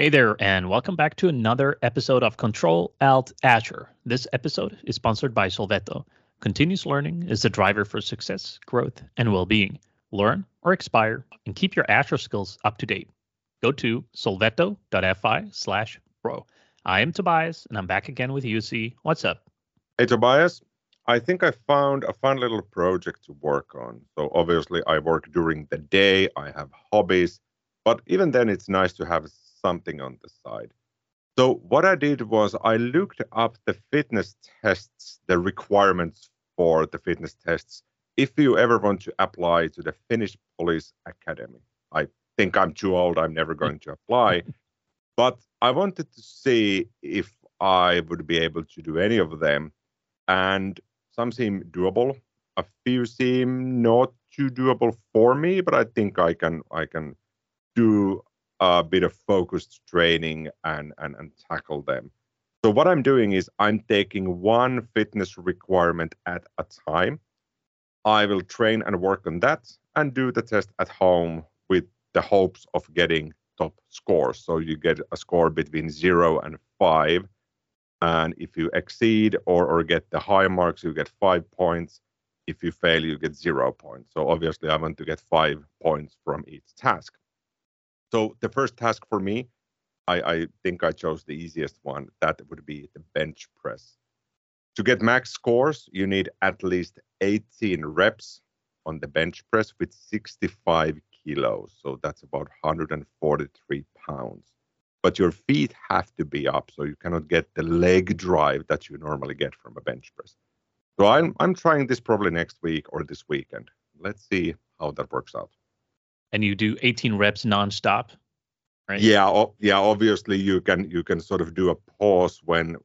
Hey there, and welcome back to another episode of Control Alt Azure. This episode is sponsored by Sovelto. Continuous learning is the driver for success, growth, and well being. Learn or expire and keep your Azure skills up to date. Go to sovelto.fi slash pro. I am Tobias, and I'm back again with Jussi. What's up? Hey, Tobias. I think I found a fun little project to work on. So, obviously, I work during the day, I have hobbies, but even then, it's nice to have something on the side. So what I did was I looked up the fitness tests, the requirements for the fitness tests, if you ever want to apply to the Finnish Police Academy. I think I'm too old, I'm never going to apply. but I wanted to see if I would be able to do any of them. And some seem doable. A few seem not too doable for me, but I think I can I can do a bit of focused training and, and, and tackle them. So, what I'm doing is I'm taking one fitness requirement at a time. I will train and work on that and do the test at home with the hopes of getting top scores. So, you get a score between zero and five. And if you exceed or, or get the high marks, you get five points. If you fail, you get zero points. So, obviously, I want to get five points from each task. So the first task for me, I, I think I chose the easiest one. That would be the bench press. To get max scores, you need at least 18 reps on the bench press with 65 kilos. So that's about 143 pounds. But your feet have to be up, so you cannot get the leg drive that you normally get from a bench press. So I'm I'm trying this probably next week or this weekend. Let's see how that works out and you do 18 reps nonstop, right? Yeah, yeah. Obviously, you can you can sort of do a pause when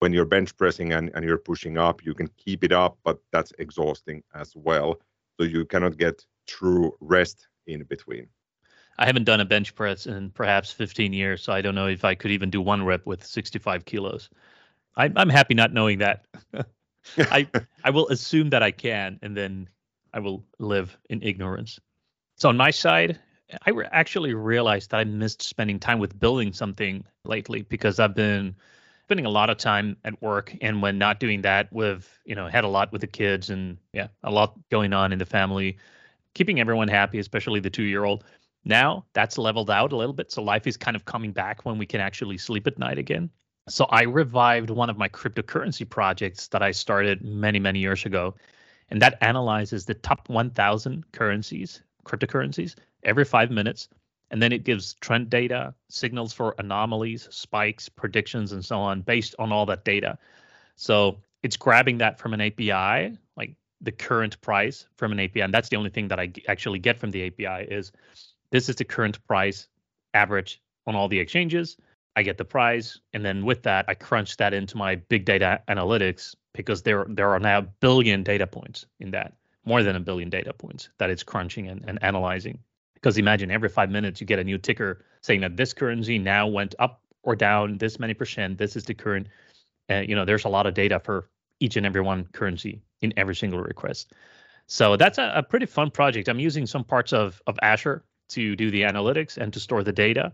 when you're bench pressing and, and you're pushing up. You can keep it up, but that's exhausting as well. So you cannot get true rest in between. I haven't done a bench press in perhaps 15 years, so I don't know if I could even do one rep with 65 kilos. I, I'm happy not knowing that. I I will assume that I can, and then I will live in ignorance. So on my side, I actually realized that I missed spending time with building something lately because I've been spending a lot of time at work and when not doing that with you know had a lot with the kids and yeah a lot going on in the family keeping everyone happy especially the two year old now that's leveled out a little bit so life is kind of coming back when we can actually sleep at night again. So i revived one of my cryptocurrency projects that i started many many years ago and that analyzes the top 1000 currencies cryptocurrencies every five minutes. And then it gives trend data, signals for anomalies, spikes, predictions, and so on based on all that data. So it's grabbing that from an API, like the current price from an API. And that's the only thing that I actually get from the API is this is the current price average on all the exchanges. I get the price, and then with that, I crunch that into my big data analytics because there there are now billion data points in that more than a billion data points that it's crunching and, and analyzing. Because imagine every five minutes you get a new ticker saying that this currency now went up or down this many percent. This is the current. Uh, you know, there's a lot of data for each and every one currency in every single request. So that's a, a pretty fun project. I'm using some parts of of Azure to do the analytics and to store the data.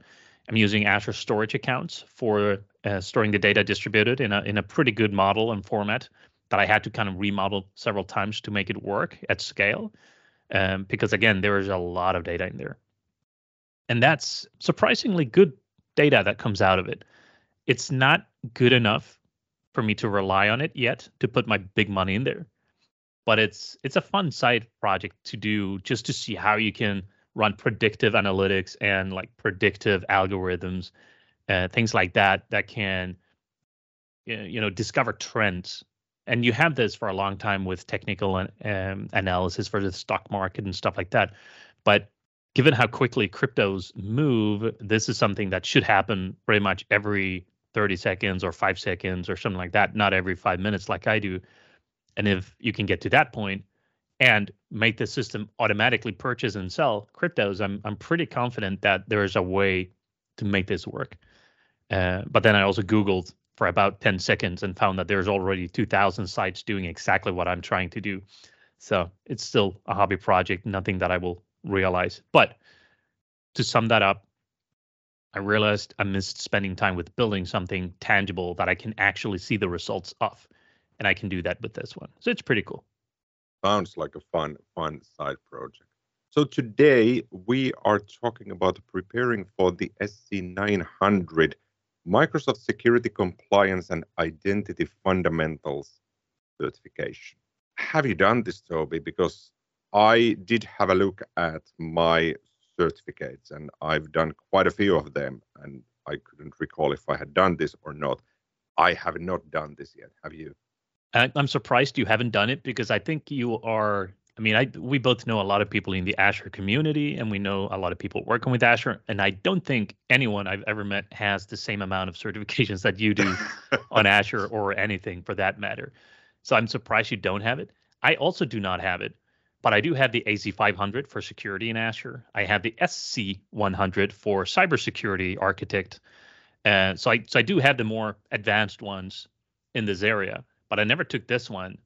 I'm using Azure storage accounts for uh, storing the data distributed in a in a pretty good model and format that I had to kind of remodel several times to make it work at scale. Um, because again, there is a lot of data in there. And that's surprisingly good data that comes out of it. It's not good enough for me to rely on it yet to put my big money in there. But it's it's a fun side project to do just to see how you can run predictive analytics and like predictive algorithms, uh, things like that that can you know discover trends and you have this for a long time with technical um, analysis for the stock market and stuff like that. But given how quickly cryptos move this is something that should happen pretty much every 30 seconds or 5 seconds or something like that not every 5 minutes like I do. And if you can get to that point and make the system automatically purchase and sell cryptos i'm i'm pretty confident that there is a way to make this work. Uh, but then I also Googled for about 10 seconds and found that there's already 2000 sites doing exactly what I'm trying to do. So it's still a hobby project, nothing that I will realize. But to sum that up, I realized I missed spending time with building something tangible that I can actually see the results of. And I can do that with this one. So it's pretty cool. Sounds like a fun, fun side project. So today we are talking about preparing for the SC900 Microsoft Security Compliance and Identity Fundamentals certification. Have you done this, Toby? Because I did have a look at my certificates and I've done quite a few of them and I couldn't recall if I had done this or not. I have not done this yet. Have you? I'm surprised you haven't done it because I think you are. I mean, I we both know a lot of people in the Azure community, and we know a lot of people working with Azure. And I don't think anyone I've ever met has the same amount of certifications that you do on Azure or anything for that matter. So I'm surprised you don't have it. I also do not have it but I do have the AZ500 for security in Azure. I have the SC100 for cybersecurity architect. And so I so I do have the more advanced ones in this area, but I never took this one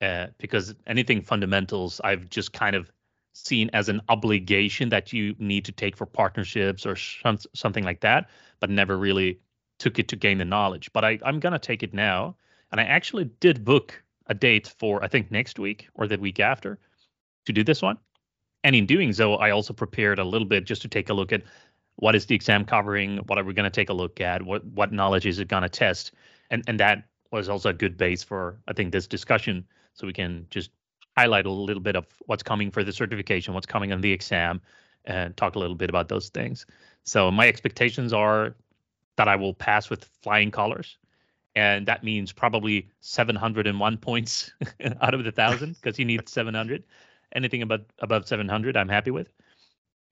uh, because anything fundamentals I've just kind of seen as an obligation that you need to take for partnerships or some, something like that, but never really took it to gain the knowledge. But I, I'm gonna take it now, and I actually did book a date for I think next week or the week after to do this one. And in doing so, I also prepared a little bit just to take a look at what is the exam covering, what are we going to take a look at, what what knowledge is it going to test, and and that was also a good base for I think this discussion, so we can just highlight a little bit of what's coming for the certification, what's coming on the exam, and talk a little bit about those things. So my expectations are that I will pass with flying colors, and that means probably 701 points out of the thousand because you need 700 anything above above 700 i'm happy with.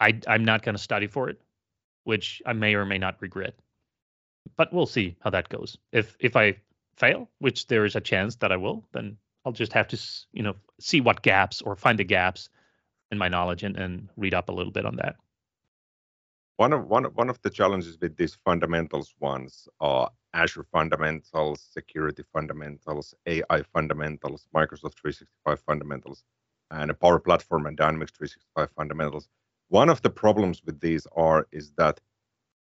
I i'm not going to study for it which i may or may not regret. But we'll see how that goes. If if i fail which there is a chance that i will then i'll just have to you know see what gaps or find the gaps in my knowledge and, and read up a little bit on that one of one one of the challenges with these fundamentals ones are Azure fundamentals, security fundamentals, AI fundamentals, Microsoft 365 fundamentals and a Power Platform and Dynamics 365 fundamentals. One of the problems with these are is that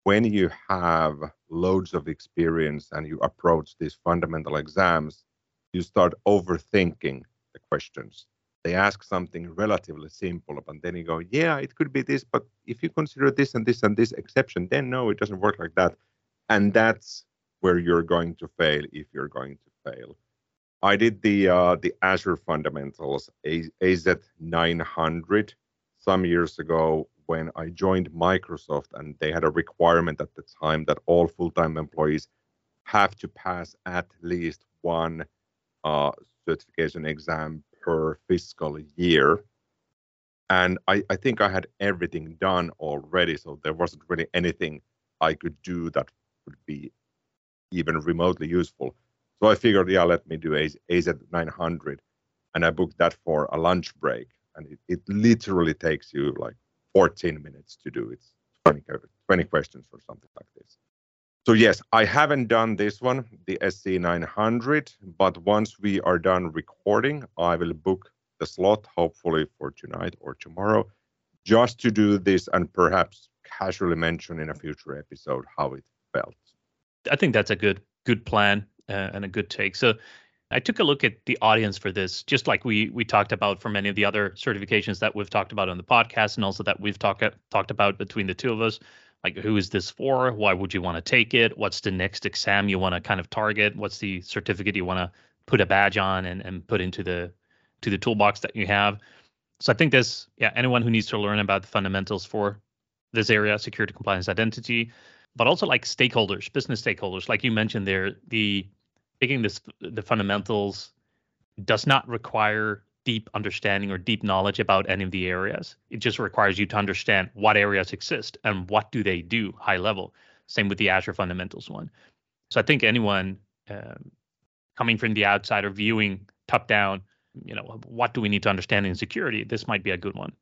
when you have loads of experience and you approach these fundamental exams, you start overthinking the questions. They ask something relatively simple, but then you go, yeah, it could be this, but if you consider this and this and this exception, then no, it doesn't work like that. And that's where you're going to fail if you're going to fail. I did the uh, the Azure fundamentals AZ 900 some years ago when I joined Microsoft, and they had a requirement at the time that all full-time employees have to pass at least one uh, certification exam per fiscal year. And I, I think I had everything done already, so there wasn't really anything I could do that would be even remotely useful. So I figured, yeah, let me do AZ900. And I booked that for a lunch break. And it, it literally takes you like 14 minutes to do it. 20, 20 questions or something like this. So yes, I haven't done this one, the SC900, but once we are done recording, I will book the slot, hopefully for tonight or tomorrow, just to do this and perhaps casually mention in a future episode how it felt. I think that's a good good plan uh, and a good take. So I took a look at the audience for this, just like we we talked about for many of the other certifications that we've talked about on the podcast, and also that we've talked talked about between the two of us. Like, who is this for? Why would you want to take it? What's the next exam you want to kind of target? What's the certificate you want to put a badge on and, and put into the to the toolbox that you have? So I think this, yeah, anyone who needs to learn about the fundamentals for this area, security, compliance, identity, but also like stakeholders, business stakeholders, like you mentioned there, the taking this the fundamentals does not require deep understanding or deep knowledge about any of the areas. It just requires you to understand what areas exist and what do they do high level. Same with the Azure fundamentals one. So I think anyone um, coming from the outside or viewing top down, you know, what do we need to understand in security? This might be a good one.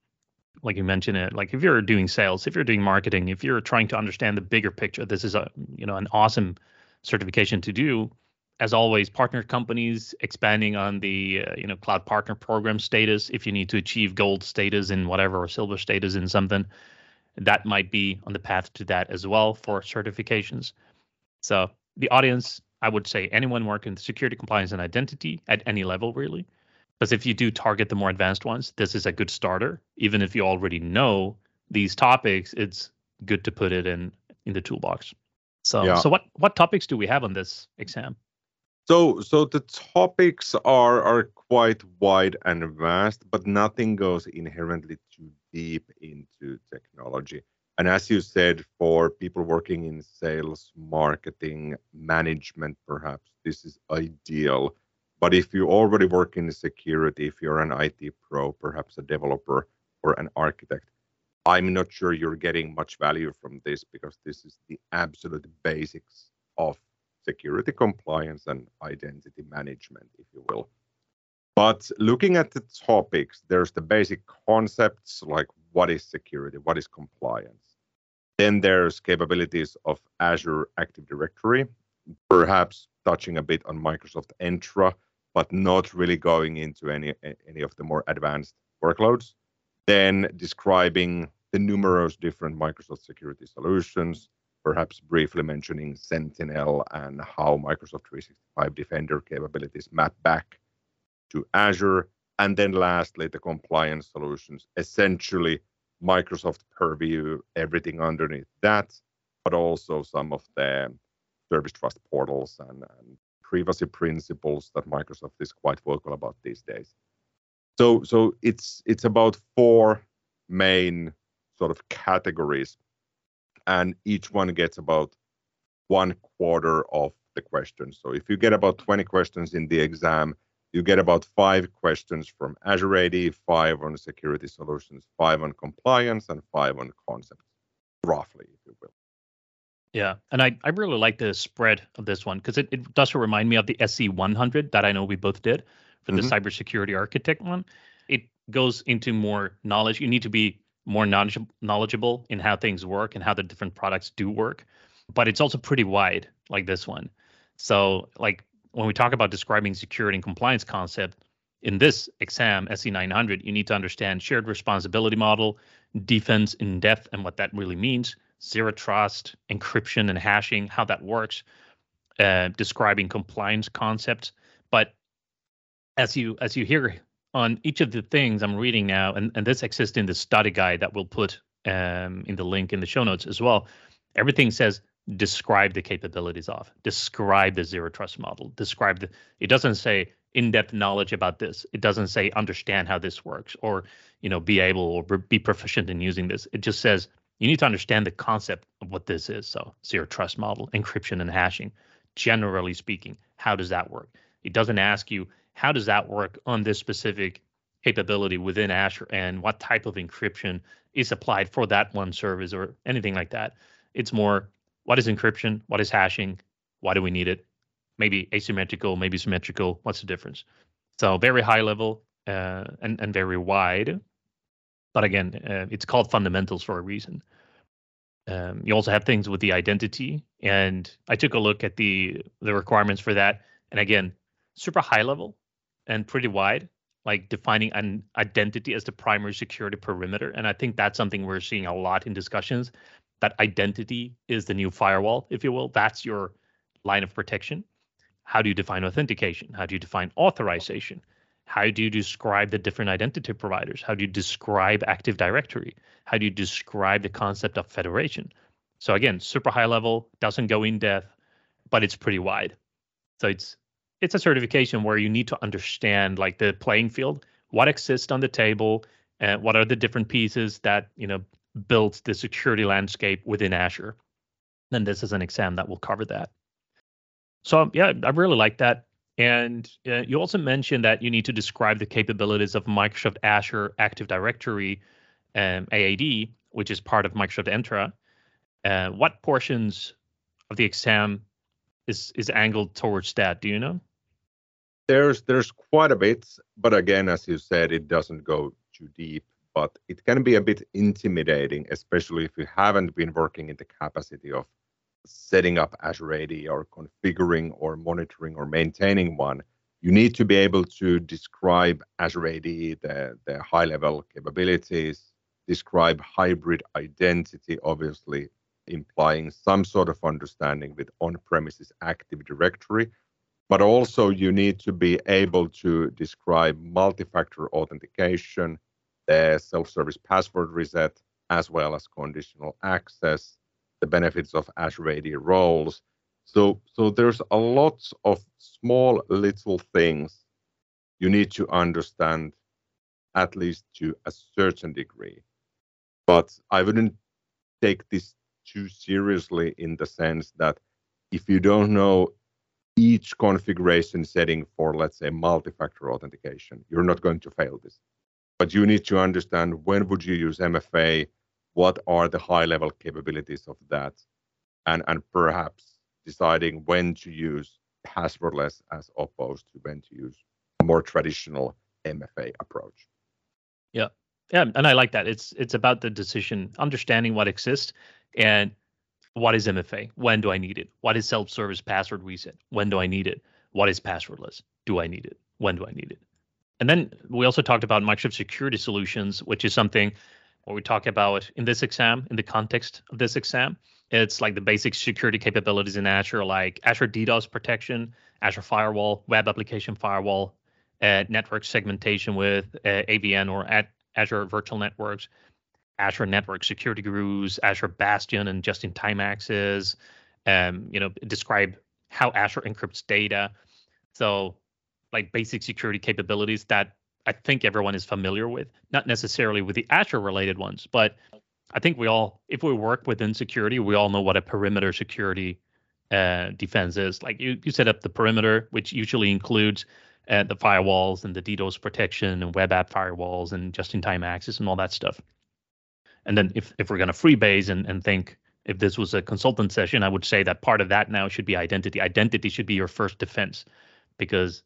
Like you mentioned it, like if you're doing sales, if you're doing marketing, if you're trying to understand the bigger picture, this is a you know an awesome certification to do as always, partner companies expanding on the uh, you know cloud partner program status. If you need to achieve gold status in whatever or silver status in something, that might be on the path to that as well for certifications. So the audience, I would say anyone working security compliance and identity at any level really. Because if you do target the more advanced ones, this is a good starter. Even if you already know these topics, it's good to put it in in the toolbox. So yeah. so what what topics do we have on this exam? So so the topics are are quite wide and vast, but nothing goes inherently too deep into technology. And as you said, for people working in sales, marketing, management, perhaps this is ideal. But if you already work in security, if you're an IT pro, perhaps a developer or an architect, I'm not sure you're getting much value from this because this is the absolute basics of security compliance and identity management, if you will. But looking at the topics, there's the basic concepts like what is security, what is compliance. Then there's capabilities of Azure Active Directory, perhaps touching a bit on Microsoft Entra, but not really going into any any of the more advanced workloads. Then describing the numerous different Microsoft security solutions, perhaps briefly mentioning Sentinel and how Microsoft 365 Defender capabilities map back to Azure. And then lastly, the compliance solutions, essentially Microsoft Purview, everything underneath that, but also some of the service trust portals and, and privacy principles that Microsoft is quite vocal about these days. So, so it's it's about four main sort of categories, and each one gets about one quarter of the questions. So if you get about 20 questions in the exam, you get about five questions from Azure AD, five on security solutions, five on compliance, and five on concepts, roughly, if you will. Yeah, and I, I really like the spread of this one because it, it does remind me of the SC 100 that I know we both did for the mm-hmm. cybersecurity architect one. It goes into more knowledge. You need to be more knowledgeable in how things work and how the different products do work. But it's also pretty wide, like this one. So, like when we talk about describing security and compliance concept in this exam, SC 900, you need to understand shared responsibility model, defense in depth, and what that really means, zero trust, encryption and hashing, how that works, uh, describing compliance concepts. But as you as you hear on each of the things I'm reading now, and, and this exists in the study guide that we'll put um, in the link in the show notes as well. Everything says describe the capabilities of, describe the zero trust model, describe the. It doesn't say in-depth knowledge about this. It doesn't say understand how this works, or you know be able or be proficient in using this. It just says you need to understand the concept of what this is. So zero trust model, encryption and hashing. Generally speaking, how does that work? It doesn't ask you how does that work on this specific capability within Azure and what type of encryption is applied for that one service or anything like that. It's more what is encryption, what is hashing, why do we need it? Maybe asymmetrical, maybe symmetrical. What's the difference? So very high level uh, and and very wide. But again, uh, it's called fundamentals for a reason. Um, you also have things with the identity, and I took a look at the the requirements for that. And again, super high level, and pretty wide, like defining an identity as the primary security perimeter. And I think that's something we're seeing a lot in discussions. That identity is the new firewall, if you will. That's your line of protection. How do you define authentication? How do you define authorization? How do you describe the different identity providers? How do you describe Active Directory? How do you describe the concept of federation? So again, super high level, doesn't go in depth, but it's pretty wide. So it's it's a certification where you need to understand like the playing field, what exists on the table, and what are the different pieces that you know built the security landscape within Azure. And this is an exam that will cover that. So yeah, I really like that. And uh, you also mentioned that you need to describe the capabilities of Microsoft Azure Active Directory um, AAD, which is part of Microsoft Entra. Uh, what portions of the exam is is angled towards that? Do you know? There's there's quite a bit, but again, as you said, it doesn't go too deep. But it can be a bit intimidating, especially if you haven't been working in the capacity of setting up Azure AD or configuring or monitoring or maintaining one. You need to be able to describe Azure AD, the, the high level capabilities, describe hybrid identity, obviously implying some sort of understanding with on-premises Active Directory, but also you need to be able to describe multi-factor authentication, the self-service password reset, as well as conditional access, the benefits of Azure AD roles. So, so there's a lot of small little things you need to understand at least to a certain degree. But I wouldn't take this too seriously in the sense that if you don't know each configuration setting for, let's say, multi-factor authentication, you're not going to fail this. But you need to understand when would you use MFA, what are the high-level capabilities of that, and, and perhaps deciding when to use passwordless as opposed to when to use a more traditional MFA approach. Yeah. Yeah, and I like that. It's it's about the decision, understanding what exists and what is MFA? When do I need it? What is self-service password reset? When do I need it? What is passwordless? Do I need it? When do I need it? And then we also talked about Microsoft Security Solutions, which is something what we talk about in this exam, in the context of this exam. It's like the basic security capabilities in Azure, like Azure DDoS protection, Azure Firewall, Web Application Firewall, uh, network segmentation with uh, AVN or Azure Virtual Networks, Azure Network Security Groups, Azure Bastion, and just-in-time access. Um, you know, describe how Azure encrypts data. So, like basic security capabilities that I think everyone is familiar with, not necessarily with the Azure related ones, but I think we all, if we work within security, we all know what a perimeter security uh, defense is. Like you, you set up the perimeter, which usually includes uh, the firewalls and the DDoS protection and web app firewalls and just-in-time access and all that stuff. And then if, if we're going to freebase and, and think if this was a consultant session, I would say that part of that now should be identity. Identity should be your first defense because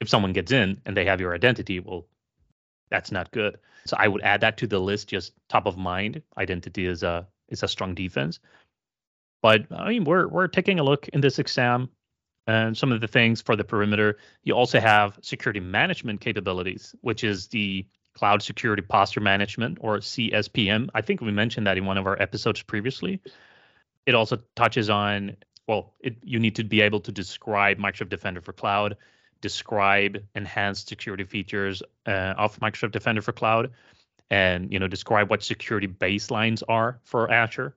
if someone gets in and they have your identity, well, that's not good. So I would add that to the list, just top of mind. Identity is a is a strong defense. But I mean, we're we're taking a look in this exam and some of the things for the perimeter. You also have security management capabilities, which is the Cloud Security Posture Management or CSPM. I think we mentioned that in one of our episodes previously. It also touches on well, it, you need to be able to describe Microsoft Defender for Cloud, describe enhanced security features uh, of Microsoft Defender for Cloud, and you know describe what security baselines are for Azure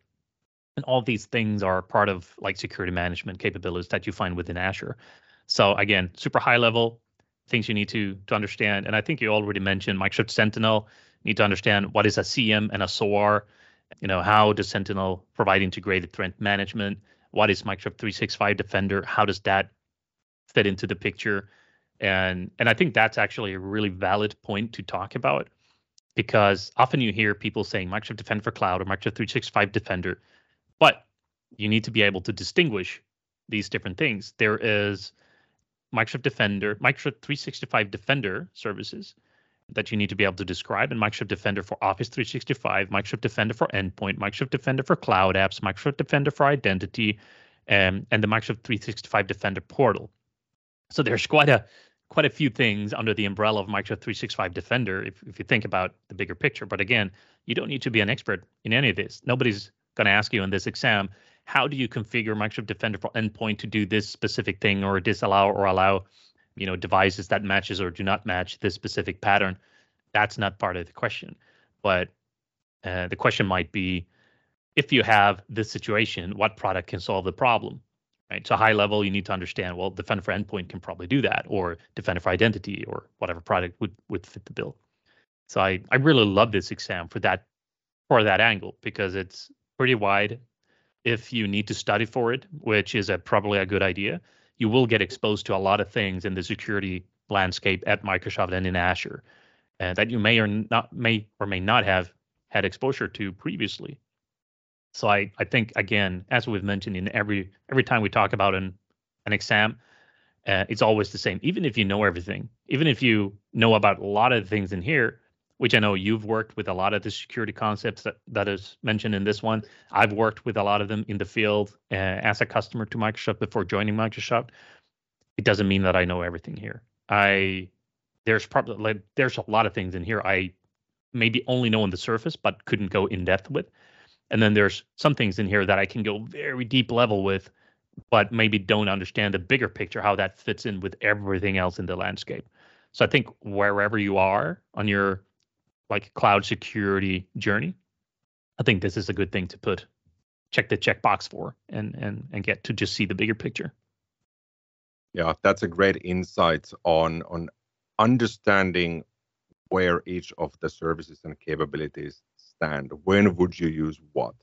and all these things are part of like security management capabilities that you find within Azure. So again, super high level things you need to to understand. And I think you already mentioned Microsoft Sentinel. You need to understand what is a SIEM and a SOAR. You know, how does Sentinel provide integrated threat management? What is Microsoft 365 Defender? How does that fit into the picture? And and I think that's actually a really valid point to talk about because often you hear people saying Microsoft Defender for Cloud or Microsoft 365 Defender but you need to be able to distinguish these different things. There is Microsoft Defender, Microsoft 365 Defender services that you need to be able to describe, and Microsoft Defender for Office 365, Microsoft Defender for Endpoint, Microsoft Defender for Cloud Apps, Microsoft Defender for Identity, um, and the Microsoft 365 Defender portal. So there's quite a quite a few things under the umbrella of Microsoft 365 Defender if, if you think about the bigger picture. But again, you don't need to be an expert in any of this. Nobody's going to ask you in this exam how do you configure Microsoft Defender for Endpoint to do this specific thing or disallow or allow you know devices that matches or do not match this specific pattern? That's not part of the question. But uh, the question might be if you have this situation what product can solve the problem right? So high level you need to understand well defender for endpoint can probably do that or defender for identity or whatever product would would fit the bill. So i i really love this exam for that for that angle because it's pretty wide. If you need to study for it, which is a, probably a good idea, you will get exposed to a lot of things in the security landscape at Microsoft and in Azure uh, that you may or not may or may not have had exposure to previously. So I, I think again, as we've mentioned in every every time we talk about an an exam, uh, it's always the same. Even if you know everything, even if you know about a lot of things in here, which I know you've worked with a lot of the security concepts that, that is mentioned in this one. I've worked with a lot of them in the field uh, as a customer to Microsoft before joining Microsoft. It doesn't mean that I know everything here. I there's probably like there's a lot of things in here I maybe only know on the surface but couldn't go in depth with. And then there's some things in here that I can go very deep level with, but maybe don't understand the bigger picture, how that fits in with everything else in the landscape. So I think wherever you are on your like cloud security journey, I think this is a good thing to put check the checkbox for and and and get to just see the bigger picture. Yeah, that's a great insight on on understanding where each of the services and capabilities stand. When would you use what?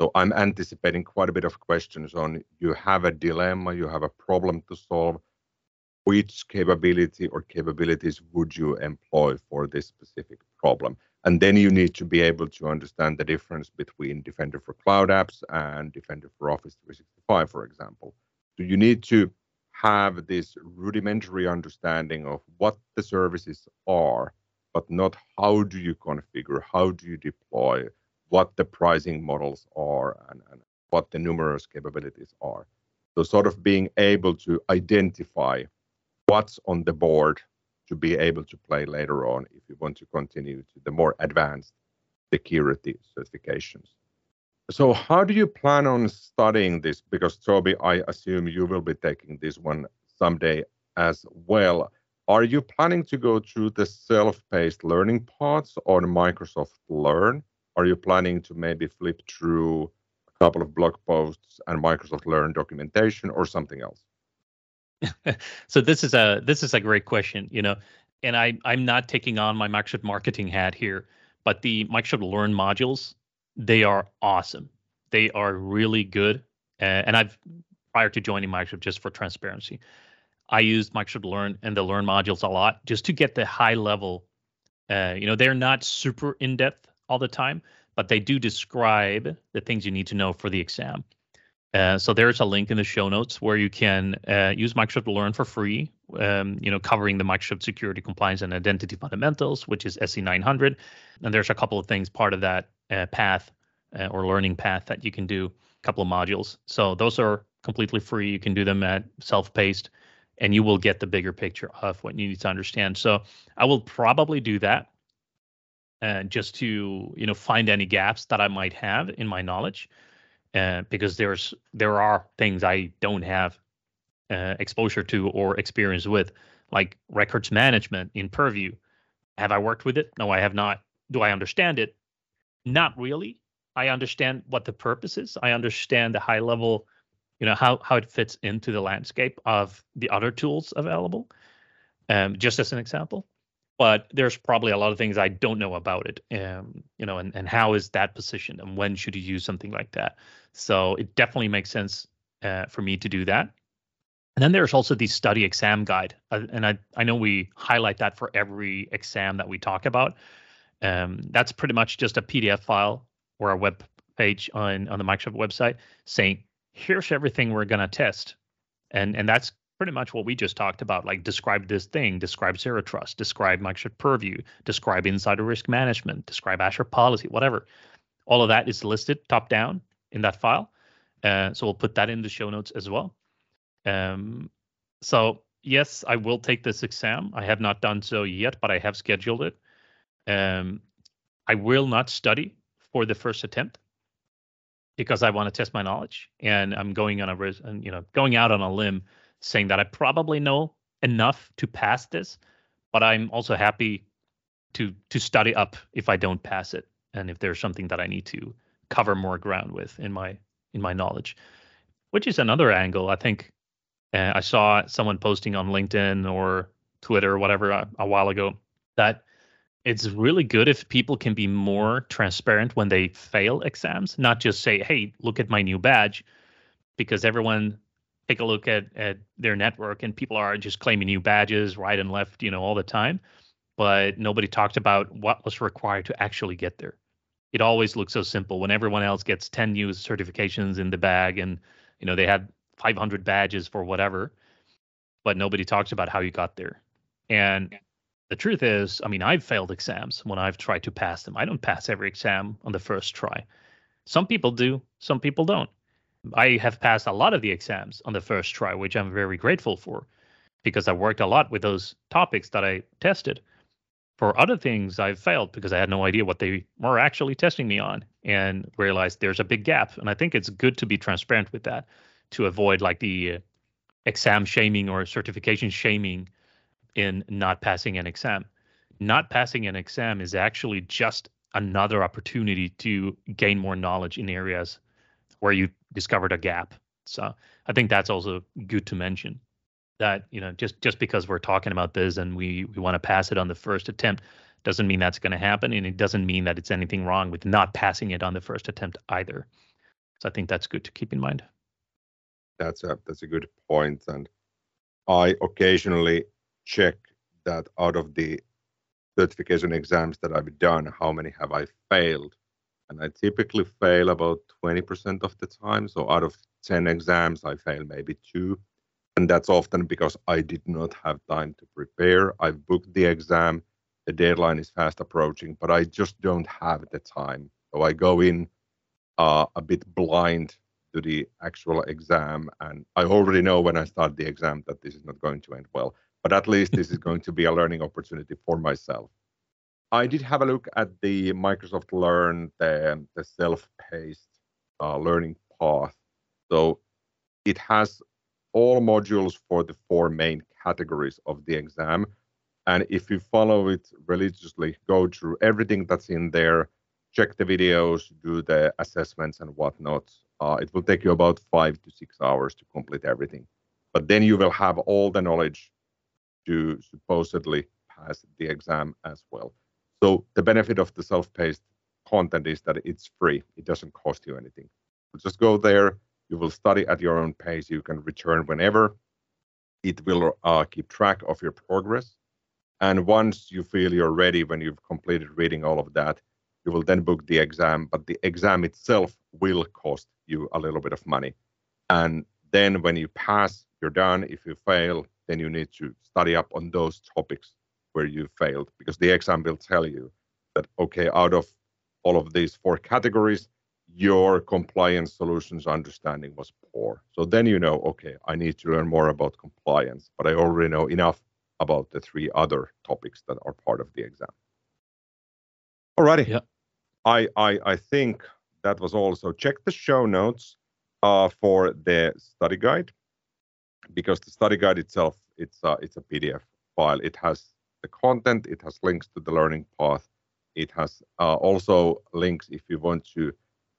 So I'm anticipating quite a bit of questions on you have a dilemma, you have a problem to solve. Which capability or capabilities would you employ for this specific problem? And then you need to be able to understand the difference between Defender for Cloud Apps and Defender for Office 365, for example. So you need to have this rudimentary understanding of what the services are, but not how do you configure, how do you deploy, what the pricing models are, and, and what the numerous capabilities are. So, sort of being able to identify what's on the board to be able to play later on if you want to continue to the more advanced security certifications. So, how do you plan on studying this? Because, Toby, I assume you will be taking this one someday as well. Are you planning to go through the self paced learning parts on Microsoft Learn? Are you planning to maybe flip through a couple of blog posts and Microsoft Learn documentation or something else? so this is a this is a great question, you know, and I I'm not taking on my Microsoft marketing hat here, but the Microsoft Learn modules they are awesome. They are really good. Uh, and I've prior to joining Microsoft, just for transparency, I used Microsoft Learn and the Learn modules a lot just to get the high level. Uh, you know, they're not super in depth all the time, but they do describe the things you need to know for the exam. Uh, so there's a link in the show notes where you can uh, use Microsoft Learn for free. Um, you know, covering the Microsoft Security Compliance and Identity Fundamentals, which is SC 900, and there's a couple of things part of that uh, path uh, or learning path that you can do a couple of modules. So those are completely free. You can do them at self-paced, and you will get the bigger picture of what you need to understand. So I will probably do that, uh, just to you know find any gaps that I might have in my knowledge, uh, because there's there are things I don't have uh, exposure to or experience with, like records management in Purview. Have I worked with it? No, I have not. Do I understand it? Not really. I understand what the purpose is. I understand the high level, you know, how how it fits into the landscape of the other tools available. Um, just as an example. But there's probably a lot of things I don't know about it. Um, you know, and, and how is that positioned and when should you use something like that? So it definitely makes sense uh, for me to do that. And then there's also the study exam guide. Uh, and I, I know we highlight that for every exam that we talk about. Um, that's pretty much just a PDF file or a web page on on the Microsoft website saying here's everything we're going to test, and and that's pretty much what we just talked about. Like describe this thing, describe zero trust, describe Microsoft Purview, describe insider risk management, describe Azure policy, whatever. All of that is listed top down in that file. Uh, so we'll put that in the show notes as well. Um, so yes, I will take this exam. I have not done so yet, but I have scheduled it. Um, I will not study for the first attempt because I want to test my knowledge, and I'm going on a you know going out on a limb saying that I probably know enough to pass this, but I'm also happy to to study up if I don't pass it, and if there's something that I need to cover more ground with in my in my knowledge, which is another angle. I think uh, I saw someone posting on LinkedIn or Twitter or whatever a, a while ago that it's really good if people can be more transparent when they fail exams, not just say, "Hey, look at my new badge," because everyone take a look at at their network and people are just claiming new badges right and left, you know, all the time, but nobody talked about what was required to actually get there. It always looks so simple when everyone else gets 10 new certifications in the bag and you know they had 500 badges for whatever, but nobody talks about how you got there. And the truth is, I mean, I've failed exams when I've tried to pass them. I don't pass every exam on the first try. Some people do, some people don't. I have passed a lot of the exams on the first try, which I'm very grateful for because I worked a lot with those topics that I tested. For other things, I've failed because I had no idea what they were actually testing me on and realized there's a big gap. And I think it's good to be transparent with that to avoid like the uh, exam shaming or certification shaming in not passing an exam. Not passing an exam is actually just another opportunity to gain more knowledge in areas where you discovered a gap. So I think that's also good to mention that you know just just because we're talking about this and we we want to pass it on the first attempt doesn't mean that's going to happen and it doesn't mean that it's anything wrong with not passing it on the first attempt either. So i think that's good to keep in mind. That's a that's a good point and i occasionally check that out of the certification exams that i've done how many have i failed and i typically fail about 20% of the time so out of 10 exams i fail maybe two and that's often because I did not have time to prepare. I've booked the exam, the deadline is fast approaching, but I just don't have the time. So I go in uh, a bit blind to the actual exam, and I already know when I start the exam that this is not going to end well. But at least this is going to be a learning opportunity for myself. I did have a look at the Microsoft Learn, the, the self-paced uh, learning path. So it has all modules for the four main categories of the exam. And if you follow it religiously, go through everything that's in there, check the videos, do the assessments and whatnot, uh, it will take you about five to six hours to complete everything. But then you will have all the knowledge to supposedly pass the exam as well. So the benefit of the self-paced content is that it's free. It doesn't cost you anything. just go there, you will study at your own pace. You can return whenever. It will uh, keep track of your progress. And once you feel you're ready, when you've completed reading all of that, you will then book the exam. But the exam itself will cost you a little bit of money. And then when you pass, you're done. If you fail, then you need to study up on those topics where you failed because the exam will tell you that, okay, out of all of these four categories, your compliance solutions understanding was poor. So then you know, okay, I need to learn more about compliance, but I already know enough about the three other topics that are part of the exam. Alrighty. Yeah. I I I think that was all. So check the show notes uh, for the study guide because the study guide itself it's a, it's a PDF file. It has the content, it has links to the learning path, it has uh, also links if you want to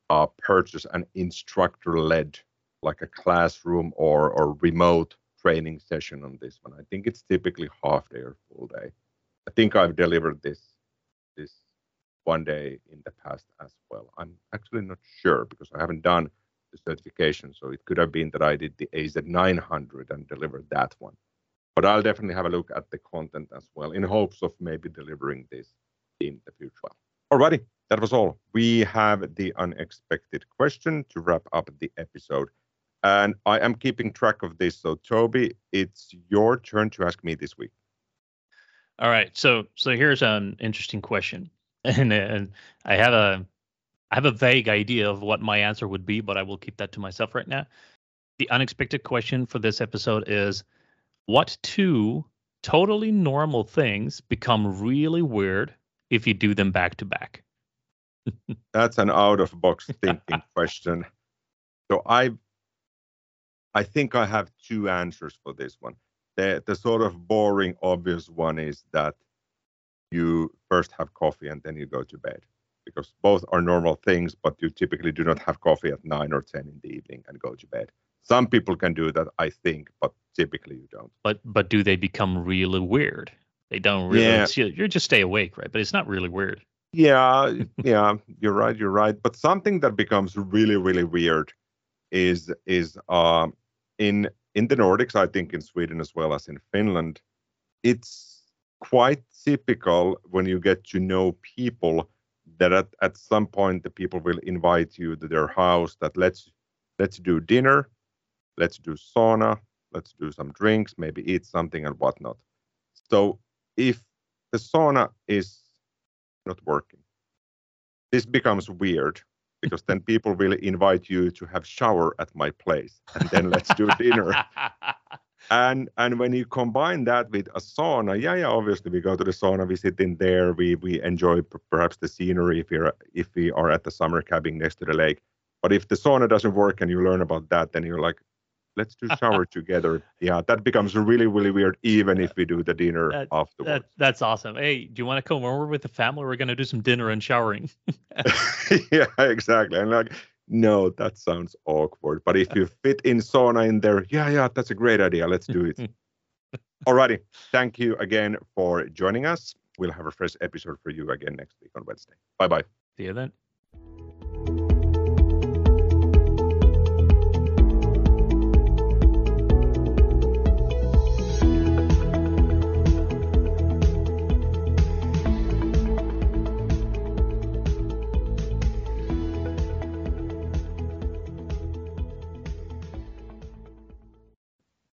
uh, purchase an instructor-led, like a classroom or or remote training session on this one. I think it's typically half day or full day. I think I've delivered this this one day in the past as well. I'm actually not sure because I haven't done the certification, so it could have been that I did the AZ900 and delivered that one. But I'll definitely have a look at the content as well in hopes of maybe delivering this in the future. Alrighty, that was all. We have the unexpected question to wrap up the episode. And I am keeping track of this. So, Toby, it's your turn to ask me this week. All right. So, so here's an interesting question, and, and I have a, I have a vague idea of what my answer would be, but I will keep that to myself right now. The unexpected question for this episode is, what two totally normal things become really weird if you do them back to back? That's an out of box thinking question. So I I think I have two answers for this one. The the sort of boring obvious one is that you first have coffee and then you go to bed because both are normal things but you typically do not have coffee at 9 or 10 in the evening and go to bed. Some people can do that I think but typically you don't. But but do they become really weird? They don't really yeah. you just stay awake, right? But it's not really weird yeah yeah you're right you're right but something that becomes really really weird is is um in in the nordics i think in sweden as well as in finland it's quite typical when you get to know people that at, at some point the people will invite you to their house that let's let's do dinner let's do sauna let's do some drinks maybe eat something and whatnot so if the sauna is not working. This becomes weird because then people will invite you to have shower at my place and then let's do dinner. and and when you combine that with a sauna, yeah, yeah, obviously we go to the sauna, we sit in there, we we enjoy p- perhaps the scenery if you're if we are at the summer cabin next to the lake. But if the sauna doesn't work and you learn about that, then you're like, let's do shower together. Yeah, that becomes really really weird, even if we do the dinner That- afterwards. That, that's awesome. Hey, do you want to come over with the family? We're going to do some dinner and showering. yeah, exactly. And like, no, that sounds awkward. But if you fit in sauna in there, yeah, yeah, that's a great idea. Let's do it. Alrighty. Thank you again for joining us. We'll have a fresh episode for you again next week on Wednesday. Bye bye. See you then.